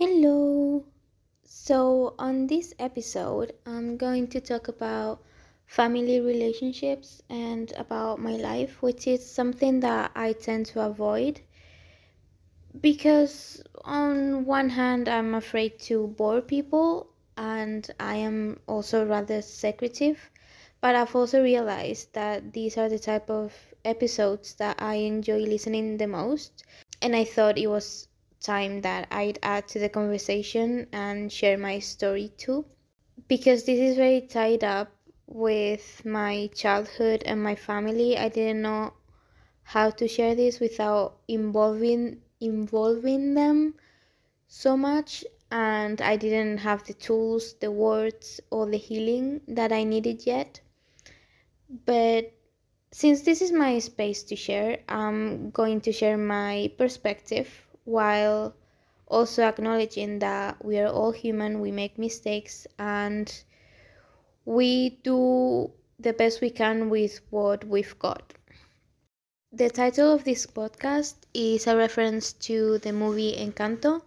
Hello. So, on this episode, I'm going to talk about family relationships and about my life, which is something that I tend to avoid because, on one hand, I'm afraid to bore people and I am also rather secretive. But I've also realized that these are the type of episodes that I enjoy listening the most, and I thought it was time that I'd add to the conversation and share my story too. Because this is very tied up with my childhood and my family, I didn't know how to share this without involving involving them so much and I didn't have the tools, the words or the healing that I needed yet. But since this is my space to share, I'm going to share my perspective while also acknowledging that we are all human, we make mistakes, and we do the best we can with what we've got. The title of this podcast is a reference to the movie Encanto.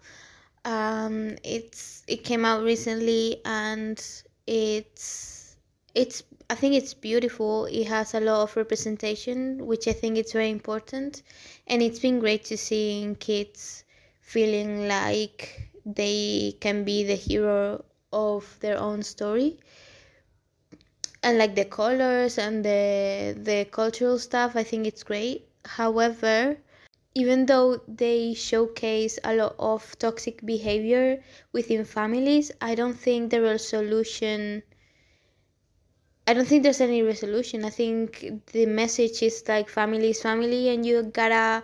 Um, it's it came out recently and it's it's I think it's beautiful. It has a lot of representation, which I think it's very important, and it's been great to see kids feeling like they can be the hero of their own story. And like the colors and the the cultural stuff, I think it's great. However, even though they showcase a lot of toxic behavior within families, I don't think the real solution I don't think there's any resolution. I think the message is like family is family and you gotta,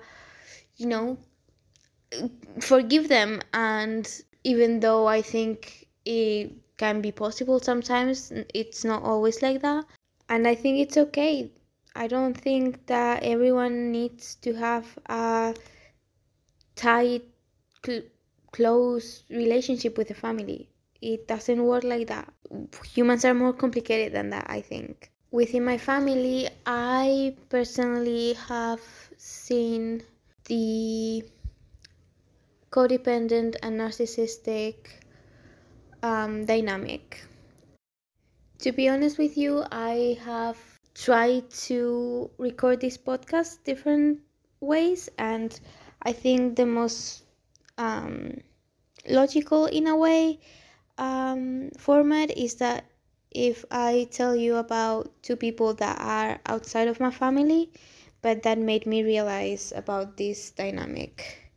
you know, forgive them. And even though I think it can be possible sometimes, it's not always like that. And I think it's okay. I don't think that everyone needs to have a tight, cl- close relationship with the family it doesn't work like that. Humans are more complicated than that, I think. Within my family, I personally have seen the codependent and narcissistic um, dynamic. To be honest with you, I have tried to record this podcast different ways, and I think the most um, logical in a way um, format is that if I tell you about two people that are outside of my family, but that made me realize about this dynamic,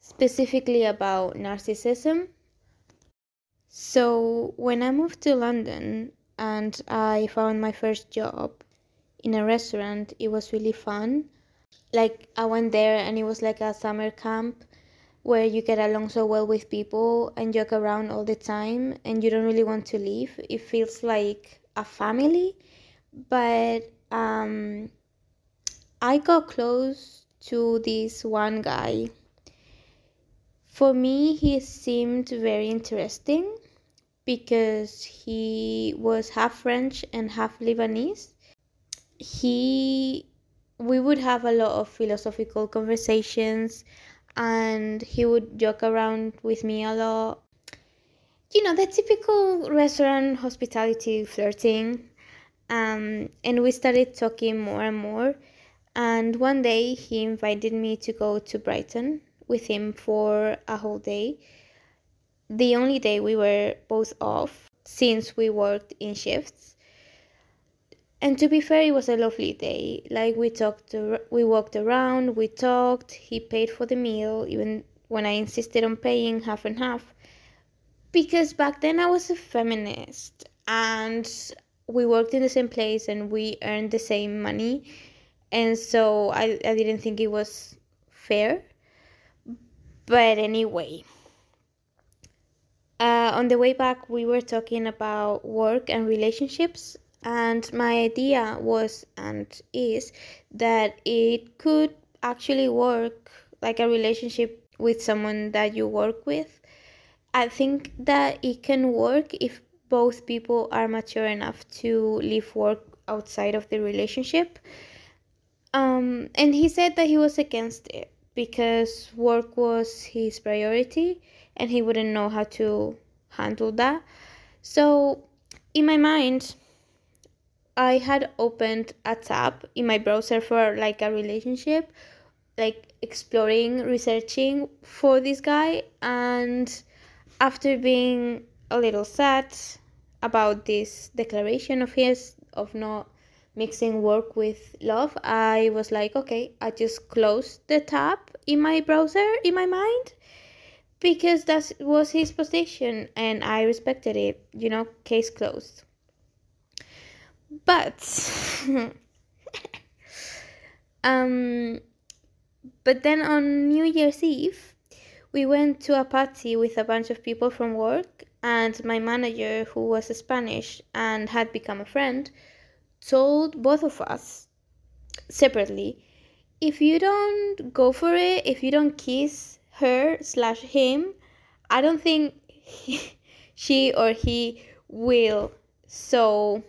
specifically about narcissism. So, when I moved to London and I found my first job in a restaurant, it was really fun. Like, I went there and it was like a summer camp where you get along so well with people and joke around all the time and you don't really want to leave. It feels like a family. But um, I got close to this one guy. For me, he seemed very interesting because he was half French and half Lebanese. He we would have a lot of philosophical conversations and he would joke around with me a lot. You know, the typical restaurant hospitality flirting. Um, and we started talking more and more. And one day he invited me to go to Brighton with him for a whole day. The only day we were both off since we worked in shifts and to be fair it was a lovely day. Like we talked we walked around we talked he paid for the meal even when i insisted on paying half and half. Because back then i was a feminist and we worked in the same place and we earned the same money. And so i, I didn't think it was fair. But anyway uh, on the way back we were talking about work and relationships and my idea was and is that it could actually work like a relationship with someone that you work with i think that it can work if both people are mature enough to leave work outside of the relationship um, and he said that he was against it because work was his priority and he wouldn't know how to handle that. So, in my mind, I had opened a tab in my browser for like a relationship, like exploring, researching for this guy. And after being a little sad about this declaration of his of not mixing work with love, I was like, okay, I just closed the tab in my browser in my mind because that was his position and I respected it, you know, case closed. But um but then on New Year's Eve we went to a party with a bunch of people from work and my manager who was Spanish and had become a friend told both of us separately if you don't go for it if you don't kiss her slash him i don't think he, she or he will. So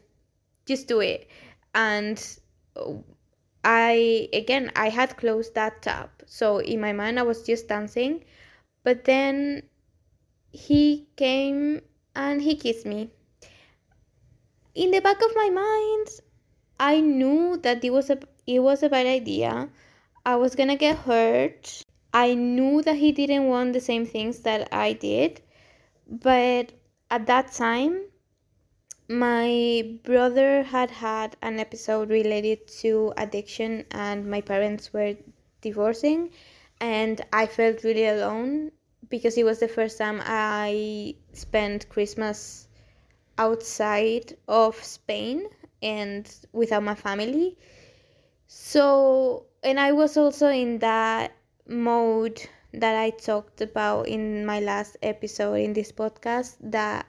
just do it. And uh, i again i had closed that tab. So in my mind i was just dancing. But then he came and he kissed me. In the back of my mind i knew that it was a it was a bad idea. I was gonna get hurt. I knew that he didn't want the same things that i did. But at that time my brother had had an episode related to addiction and my parents were divorcing and i felt really alone because it was the first time i spent christmas outside of spain and without my family. So and i was also in that mode that i talked about in my last episode in this podcast that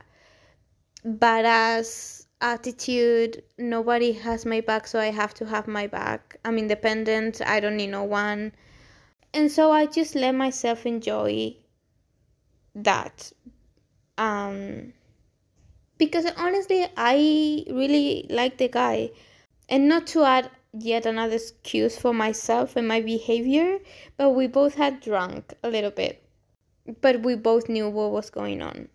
badass attitude. Nobody has my back so i have to have my back. I'm independent. I don't need no one. And so i just let myself enjoy that. Um because honestly i really like the guy. And not to add yet another excuse for myself and my behavior but we both had drunk a little bit. But we both knew what was going on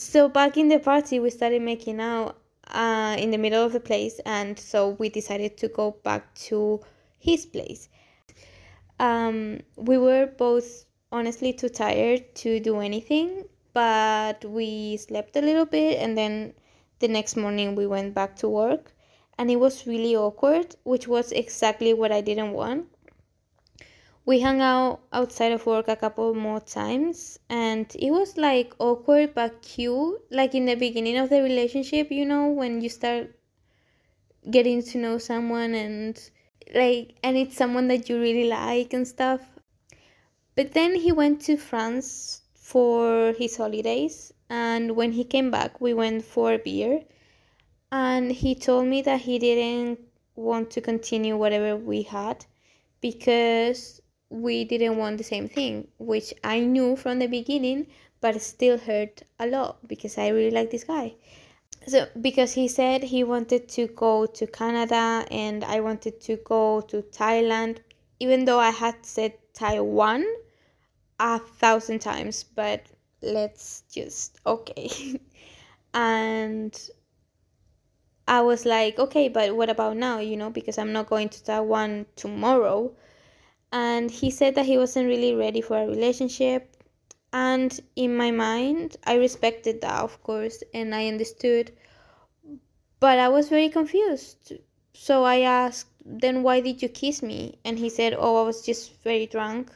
so back in the party we started making out uh, in the middle of the place and so we decided to go back to his place. Um, we were both honestly too tired to do anything but we slept a little bit and then the next morning we went back to work and it was really awkward which was exactly what i didn't want we hung out outside of work a couple more times and it was like awkward but cute. Like in the beginning of the relationship you know when you start getting to know someone and like and it's someone that you really like and stuff. But then he went to france for his holidays and when he came back we went for a beer. And he told me that he didn't want to continue whatever we had because we didn't want the same thing, which I knew from the beginning, but still hurt a lot because I really like this guy. So, because he said he wanted to go to Canada and I wanted to go to Thailand, even though I had said Taiwan a thousand times, but let's just okay. and I was like, okay, but what about now, you know, because I'm not going to Taiwan tomorrow and he said that he wasn't really ready for a relationship. And in my mind i respected that of course and i understood. But i was very confused. So i asked then why did you kiss me? And he said oh i was just very drunk.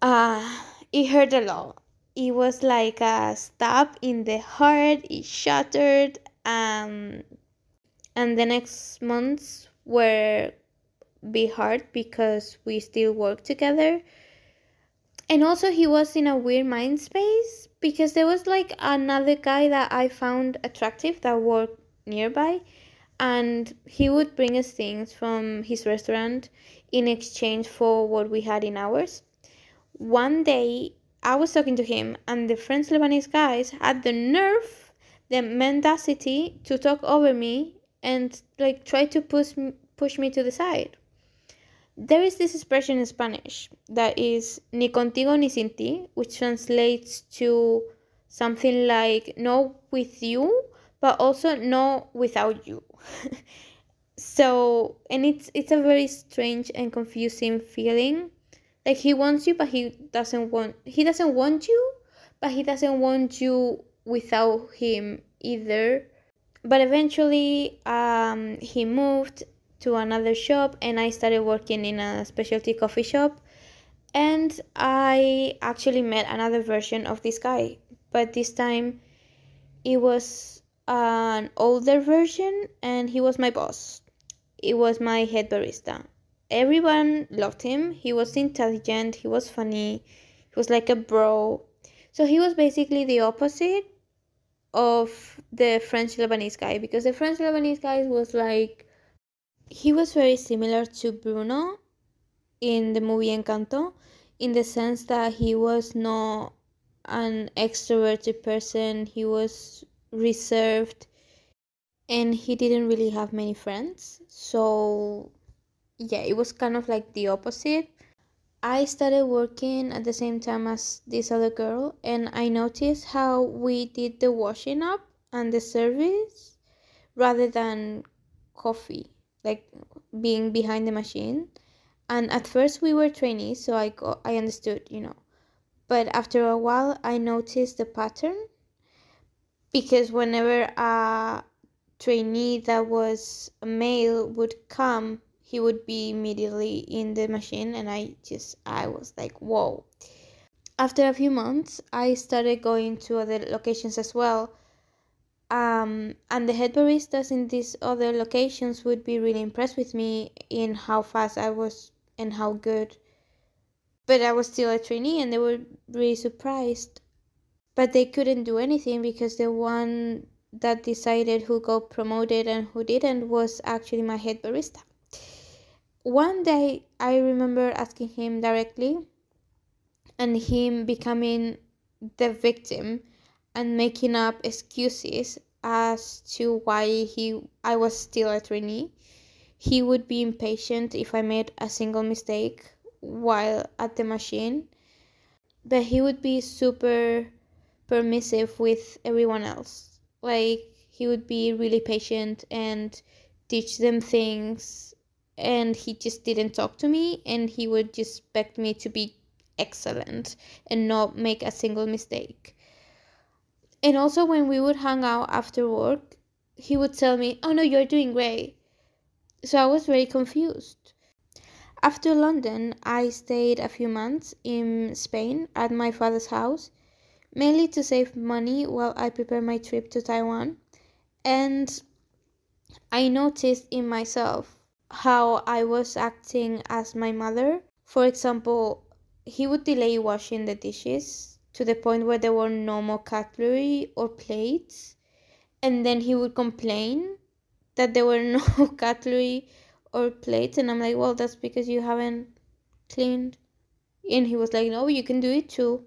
Uh it hurt a lot. It was like a stab in the heart. It shattered um and the next months were be hard because we still work together. And also, he was in a weird mind space because there was like another guy that I found attractive that worked nearby, and he would bring us things from his restaurant in exchange for what we had in ours. One day, I was talking to him, and the French Lebanese guys had the nerve, the mendacity to talk over me and like try to push push me to the side There is this expression in Spanish that is ni contigo ni sin ti, which translates to something like no with you, but also no without you. so, and it's it's a very strange and confusing feeling. Like he wants you, but he doesn't want he doesn't want you, but he doesn't want you without him either. But eventually, um, he moved to another shop, and I started working in a specialty coffee shop. And I actually met another version of this guy, but this time it was an older version, and he was my boss. It was my head barista. Everyone loved him. He was intelligent, he was funny, he was like a bro. So he was basically the opposite of the French Lebanese guy because the French Lebanese guy was like he was very similar to Bruno in the movie Encanto in the sense that he was not an extroverted person, he was reserved and he didn't really have many friends. So yeah, it was kind of like the opposite. I started working at the same time as this other girl, and I noticed how we did the washing up and the service rather than coffee, like being behind the machine. And at first we were trainees, so I got I understood, you know. But after a while, I noticed the pattern because whenever a trainee that was a male would come he would be immediately in the machine and i just i was like whoa after a few months i started going to other locations as well um, and the head baristas in these other locations would be really impressed with me in how fast i was and how good but i was still a trainee and they were really surprised. But they couldn't do anything because the one that decided who got promoted and who didn't was actually my head barista. One day I remember asking him directly and him becoming the victim and making up excuses as to why he I was still a trainee. He would be impatient if I made a single mistake while at the machine, but he would be super permissive with everyone else. Like he would be really patient and teach them things and he just didn't talk to me and he would just expect me to be excellent and not make a single mistake. And also when we would hang out after work, he would tell me, "Oh no, you're doing great." So I was very confused. After London, I stayed a few months in Spain at my father's house, mainly to save money while I prepared my trip to Taiwan. And I noticed in myself how I was acting as my mother. For example, he would delay washing the dishes to the point where there were no more cutlery or plates, and then he would complain that there were no cutlery or plates, and I'm like, well, that's because you haven't cleaned. And he was like, no, you can do it too.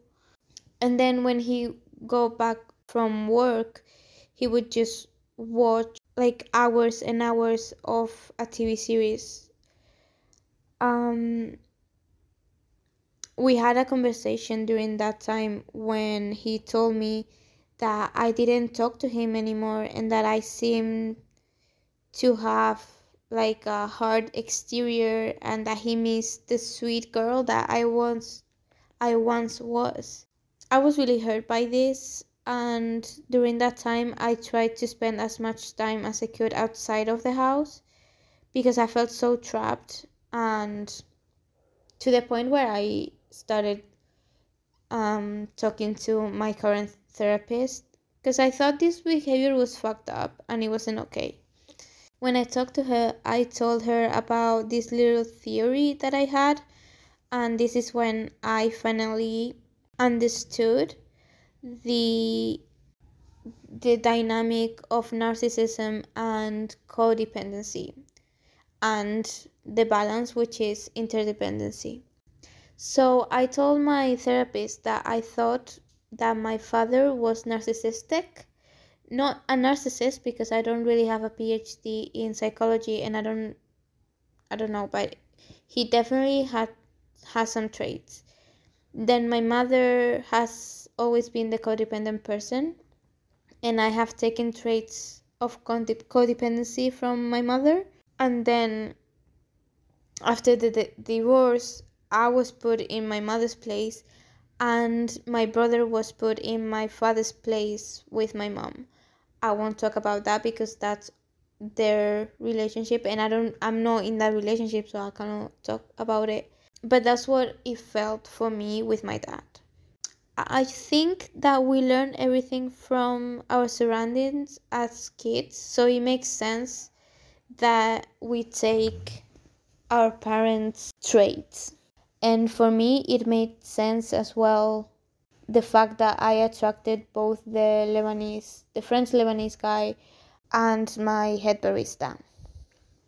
And then when he go back from work, he would just watch like hours and hours of a TV series. Um, we had a conversation during that time when he told me that I didn't talk to him anymore and that I seemed to have like a hard exterior and that he missed the sweet girl that I once I once was. I was really hurt by this and during that time i tried to spend as much time as i could outside of the house because i felt so trapped and to the point where i started um, talking to my current therapist because i thought this behavior was fucked up and it wasn't okay. When i talked to her i told her about this little theory that i had and this is when i finally understood the the dynamic of narcissism and codependency and the balance which is interdependency so i told my therapist that i thought that my father was narcissistic not a narcissist because i don't really have a phd in psychology and i don't i don't know but he definitely had has some traits. Then my mother has always been the codependent person, and I have taken traits of codependency from my mother. And then after the, the divorce, I was put in my mother's place, and my brother was put in my father's place with my mom. I won't talk about that because that's their relationship and I don't I'm not in that relationship so I cannot talk about it. But that's what it felt for me with my dad. I think that we learn everything from our surroundings as kids, so it makes sense that we take our parents' traits. And for me, it made sense as well the fact that I attracted both the Lebanese, the French Lebanese guy, and my head barista.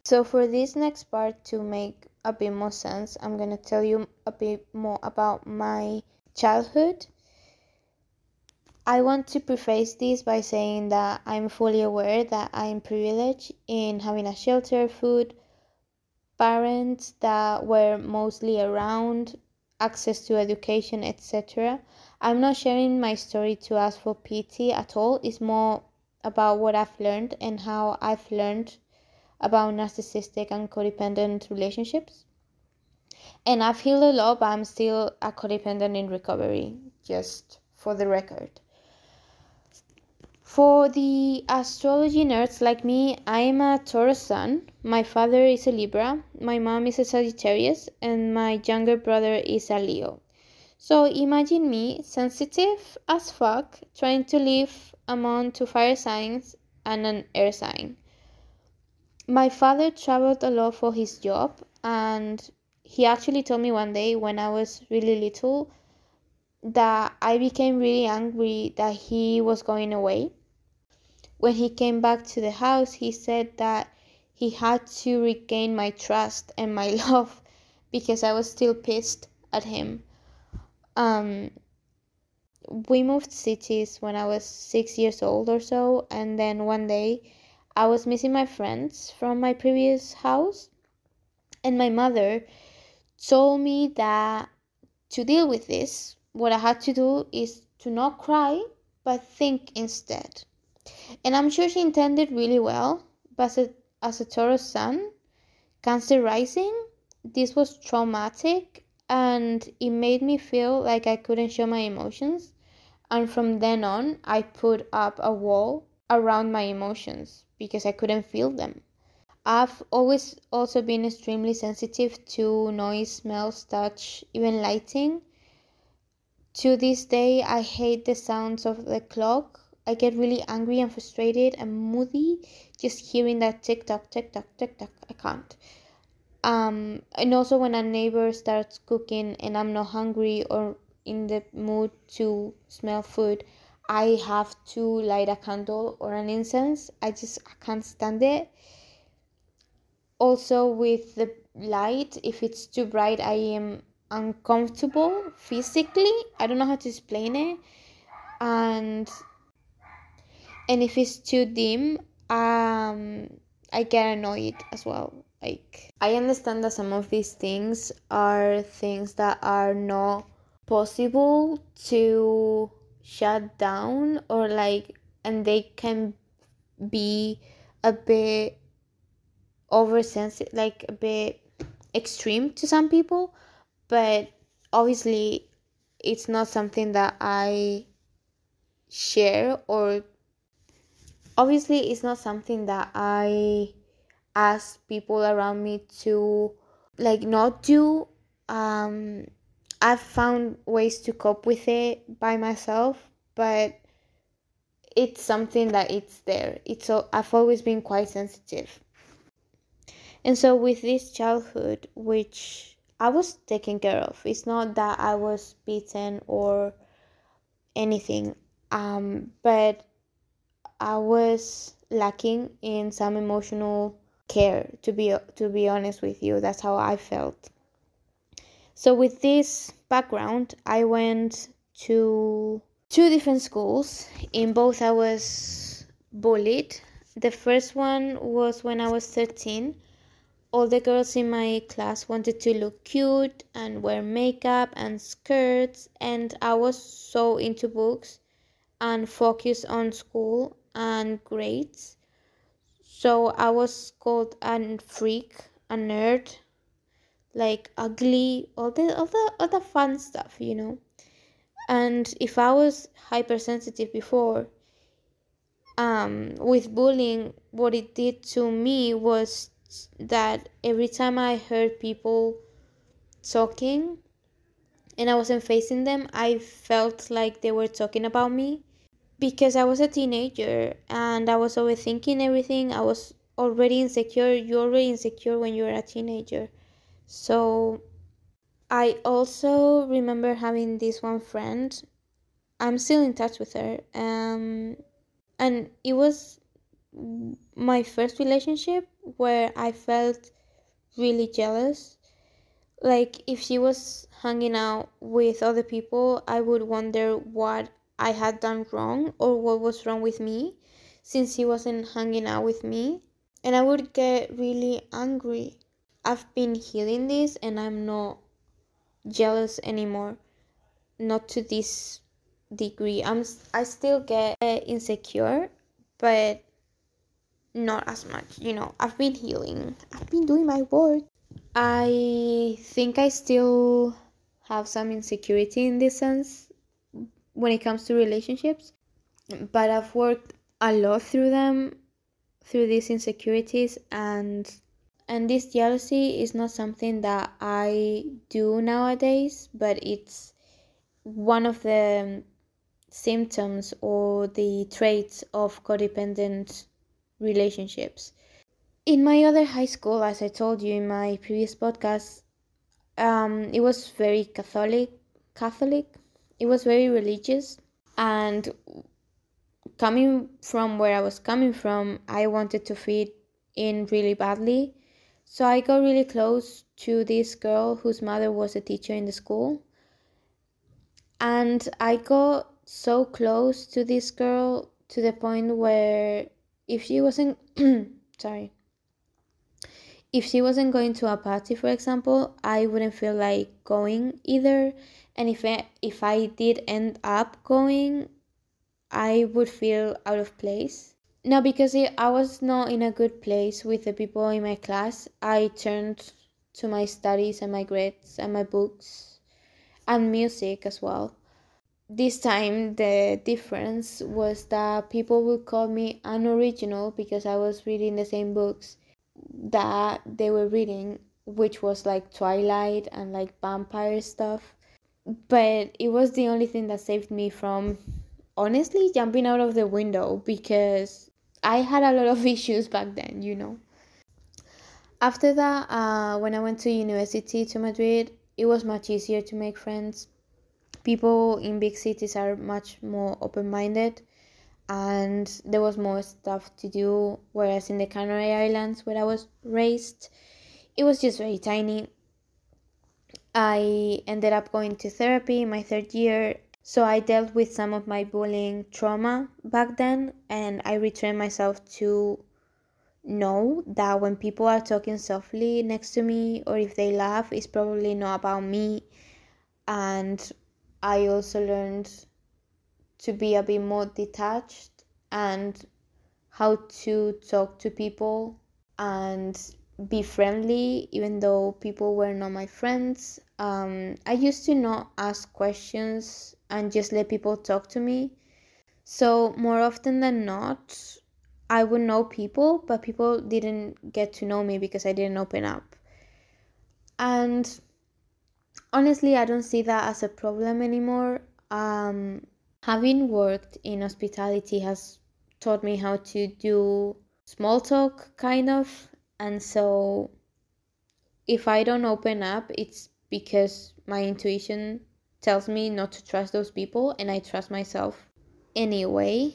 So, for this next part to make a bit more sense, I'm gonna tell you a bit more about my childhood I want to preface this by saying that I'm fully aware that I'm privileged in having a shelter, food, parents that were mostly around, access to education, etc. I'm not sharing my story to ask for pity at all. It's more about what I've learned and how I've learned about narcissistic and codependent relationships. And I've healed a lot, but I'm still a codependent in recovery, just for the record. For the astrology nerds like me, I am a Taurus sun. My father is a Libra, my mom is a Sagittarius, and my younger brother is a Leo. So imagine me, sensitive as fuck, trying to live among two fire signs and an air sign. My father traveled a lot for his job, and he actually told me one day when I was really little that I became really angry that he was going away. When he came back to the house, he said that he had to regain my trust and my love because I was still pissed at him. Um, we moved cities when I was six years old or so, and then one day I was missing my friends from my previous house, and my mother told me that to deal with this, what I had to do is to not cry but think instead. And I'm sure she intended really well, but as a, as a Taurus sun, Cancer rising, this was traumatic and it made me feel like I couldn't show my emotions. And from then on, I put up a wall around my emotions because I couldn't feel them. I've always also been extremely sensitive to noise, smells, touch, even lighting. To this day, I hate the sounds of the clock. I get really angry and frustrated and moody just hearing that tick tock, tick tock, tick tock. I can't. Um, and also when a neighbor starts cooking and I'm not hungry or in the mood to smell food, I have to light a candle or an incense. I just I can't stand it. Also with the light, if it's too bright, I am uncomfortable physically. I don't know how to explain it. And and if it's too dim, um I get annoyed as well. Like I understand that some of these things are things that are not possible to shut down or like and they can be a bit oversensitive like a bit extreme to some people but obviously it's not something that I share or obviously it's not something that I ask people around me to like not do um I've found ways to cope with it by myself but it's something that it's there it's so I've always been quite sensitive and so with this childhood which I was taken care of. It's not that I was beaten or anything, um, but I was lacking in some emotional care. To be to be honest with you, that's how I felt. So with this background, I went to two different schools. In both, I was bullied. The first one was when I was thirteen all the girls in my class wanted to look cute and wear makeup and skirts, and I was so into books and focused on school and grades. So I was called a freak, a nerd, like ugly, all the all the the fun stuff, you know. And if I was hypersensitive before, um, with bullying, what it did to me was that every time I heard people talking and I wasn't facing them, I felt like they were talking about me because I was a teenager and I was overthinking everything. I was already insecure. You're already insecure when you're a teenager. So I also remember having this one friend. I'm still in touch with her. Um, and it was my first relationship where I felt really jealous. Like if she was hanging out with other people, I would wonder what I had done wrong or what was wrong with me since he wasn't hanging out with me. And I would get really angry. I've been healing this and I'm not jealous anymore. Not to this degree. I'm I still get insecure, but not as much. You know, I've been healing. I've been doing my work. I think I still have some insecurity in this sense when it comes to relationships, but I've worked a lot through them, through these insecurities and and this jealousy is not something that I do nowadays, but it's one of the symptoms or the traits of codependent relationships. In my other high school, as I told you in my previous podcast, um, it was very Catholic. Catholic. It was very religious, and coming from where I was coming from, I wanted to fit in really badly. So I got really close to this girl whose mother was a teacher in the school. And I got so close to this girl to the point where if she wasn't sorry if she wasn't going to a party for example i wouldn't feel like going either and if I, if I did end up going i would feel out of place. Now because i was not in a good place with the people in my class. I turned to my studies and my grades and my books and music as well. This time the difference was that people would call me unoriginal because I was reading the same books that they were reading, which was like Twilight and like vampire stuff. But it was the only thing that saved me from honestly jumping out of the window because I had a lot of issues back then, you know. After that, uh, when I went to university to Madrid, it was much easier to make friends people in big cities are much more open-minded and there was more stuff to do whereas in the canary islands where i was raised it was just very tiny i ended up going to therapy in my third year so i dealt with some of my bullying trauma back then and i retrained myself to know that when people are talking softly next to me or if they laugh it's probably not about me and I also learned to be a bit more detached and how to talk to people and be friendly even though people were not my friends. Um, I used to not ask questions and just let people talk to me. So, more often than not, I would know people, but people didn't get to know me because I didn't open up. And honestly, I don't see that as a problem anymore. Um, having worked in hospitality has taught me how to do small talk, kind of. And so, if I don't open up, it's because my intuition tells me not to trust those people, and I trust myself anyway.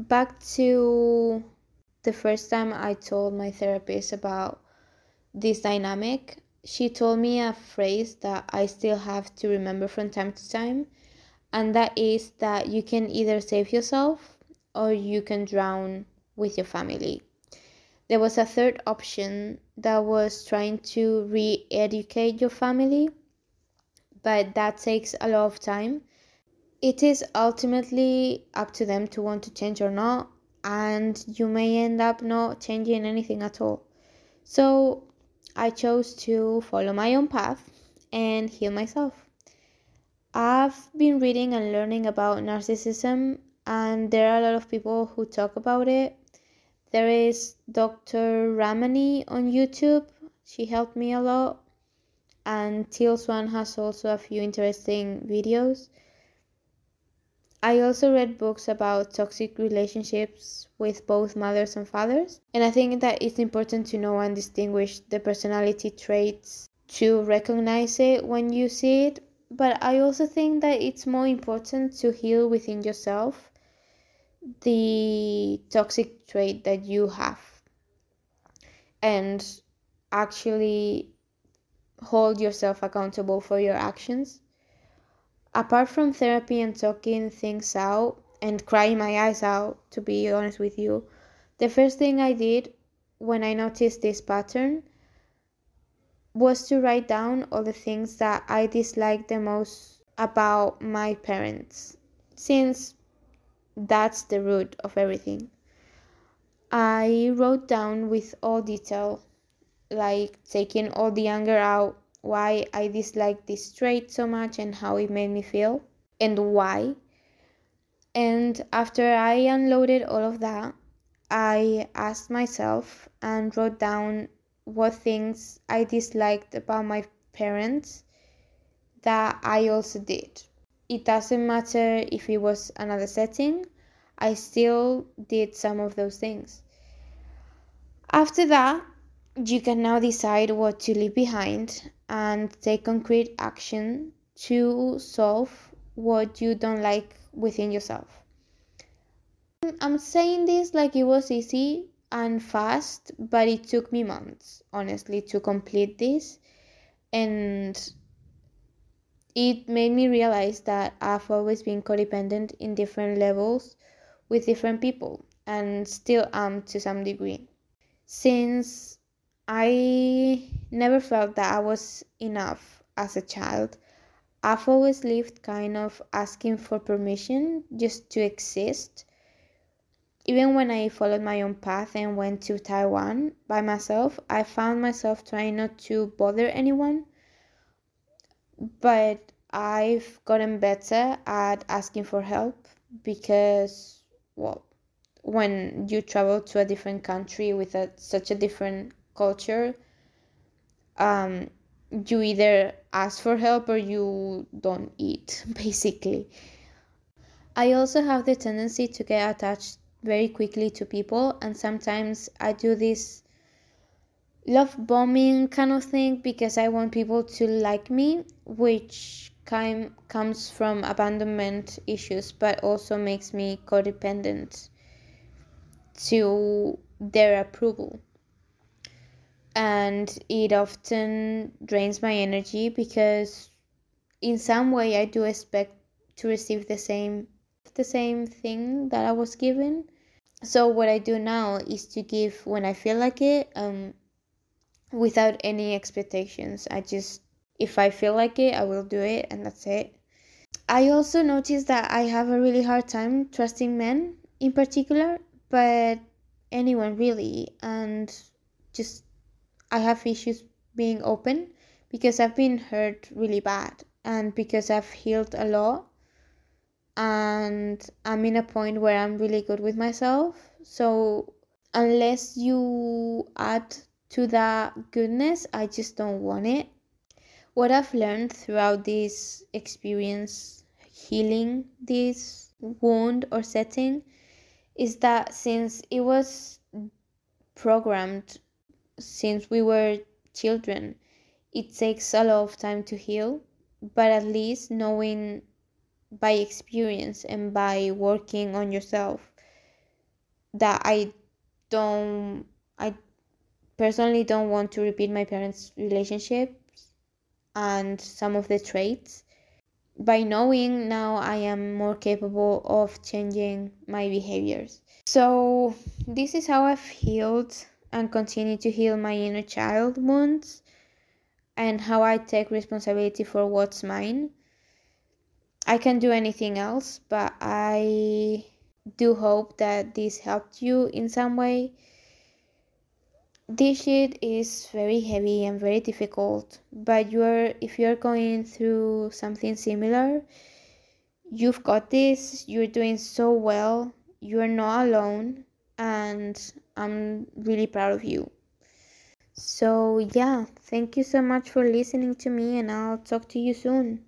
Back to the first time I told my therapist about this dynamic, she told me a phrase that I still have to remember from time to time, and that is that you can either save yourself or you can drown with your family. There was a third option that was trying to re educate your family, but that takes a lot of time. It is ultimately up to them to want to change or not, and you may end up not changing anything at all. So I chose to follow my own path and heal myself. I've been reading and learning about narcissism, and there are a lot of people who talk about it. There is Dr. Ramani on YouTube, she helped me a lot, and Teal Swan has also a few interesting videos. I also read books about toxic relationships with both mothers and fathers, and I think that it's important to know and distinguish the personality traits to recognize it when you see it. But I also think that it's more important to heal within yourself the toxic trait that you have and actually hold yourself accountable for your actions. Apart from therapy and talking things out and crying my eyes out, to be honest with you, the first thing I did when I noticed this pattern was to write down all the things that I disliked the most about my parents, since that's the root of everything. I wrote down with all detail, like taking all the anger out, why I disliked this trait so much and how it made me feel and why. And after I unloaded all of that, I asked myself and wrote down what things I disliked about my parents that I also did. It doesn't matter if it was another setting, I still did some of those things. After that, you can now decide what to leave behind and take concrete action to solve what you don't like within yourself. I'm saying this like it was easy and fast, but it took me months, honestly, to complete this. And it made me realize that I've always been codependent in different levels with different people and still am to some degree. Since I never felt that I was enough as a child. I've always lived kind of asking for permission just to exist. Even when I followed my own path and went to Taiwan by myself, I found myself trying not to bother anyone. But I've gotten better at asking for help because, well, when you travel to a different country with a, such a different culture um, you either ask for help or you don't eat basically. I also have the tendency to get attached very quickly to people and sometimes i do this love bombing kind of thing because i want people to like me which kind comes from abandonment issues but also makes me codependent to their approval and it often drains my energy because in some way I do expect to receive the same the same thing that I was given. So what I do now is to give when I feel like it um without any expectations. I just if I feel like it, I will do it and that's it. I also noticed that I have a really hard time trusting men in particular, but anyone really and just I have issues being open because I've been hurt really bad and because I've healed a lot and I'm in a point where I'm really good with myself. So unless you add to that goodness, I just don't want it. What I've learned throughout this experience healing this wound or setting is that since it was programmed since we were children, it takes a lot of time to heal, but at least knowing by experience and by working on yourself that I don't, I personally don't want to repeat my parents' relationships and some of the traits. By knowing now, I am more capable of changing my behaviors. So, this is how I've healed and continue to heal my inner child wounds and how I take responsibility for what's mine. I can't do anything else, but I do hope that this helped you in some way. This shit is very heavy and very difficult, but you're if you're going through something similar, you've got this. You're doing so well. You're not alone, and I'm really proud of you. So, yeah, thank you so much for listening to me, and I'll talk to you soon.